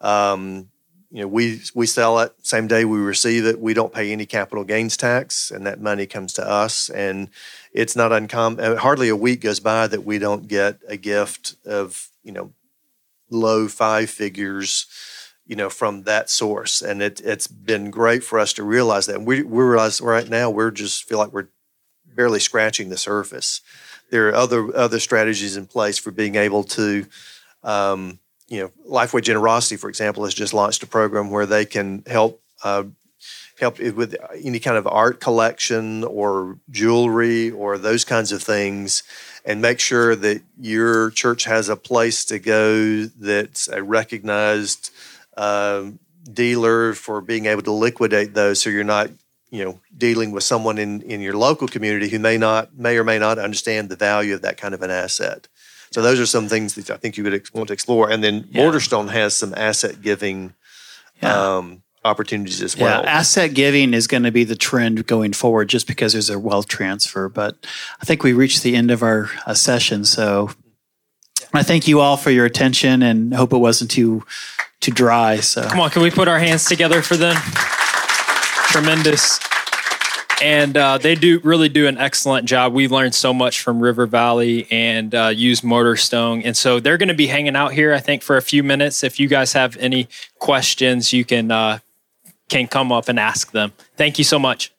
Um, you know, we we sell it same day we receive it. We don't pay any capital gains tax, and that money comes to us. And it's not uncommon. Uh, hardly a week goes by that we don't get a gift of you know low five figures, you know, from that source. And it it's been great for us to realize that. And we we realize right now we're just feel like we're barely scratching the surface. There are other other strategies in place for being able to. Um, you know, Lifeway Generosity, for example, has just launched a program where they can help uh, help with any kind of art collection or jewelry or those kinds of things, and make sure that your church has a place to go that's a recognized uh, dealer for being able to liquidate those, so you're not you know dealing with someone in in your local community who may not may or may not understand the value of that kind of an asset. So those are some things that I think you would want to explore. And then yeah. Waterstone has some asset giving yeah. um, opportunities as well. Yeah, asset giving is going to be the trend going forward just because there's a wealth transfer. But I think we reached the end of our uh, session. So I thank you all for your attention and hope it wasn't too too dry. So come on, can we put our hands together for them? Tremendous and uh, they do really do an excellent job. We learned so much from River Valley and uh, use Mortarstone, and so they're going to be hanging out here, I think, for a few minutes. If you guys have any questions, you can uh, can come up and ask them. Thank you so much.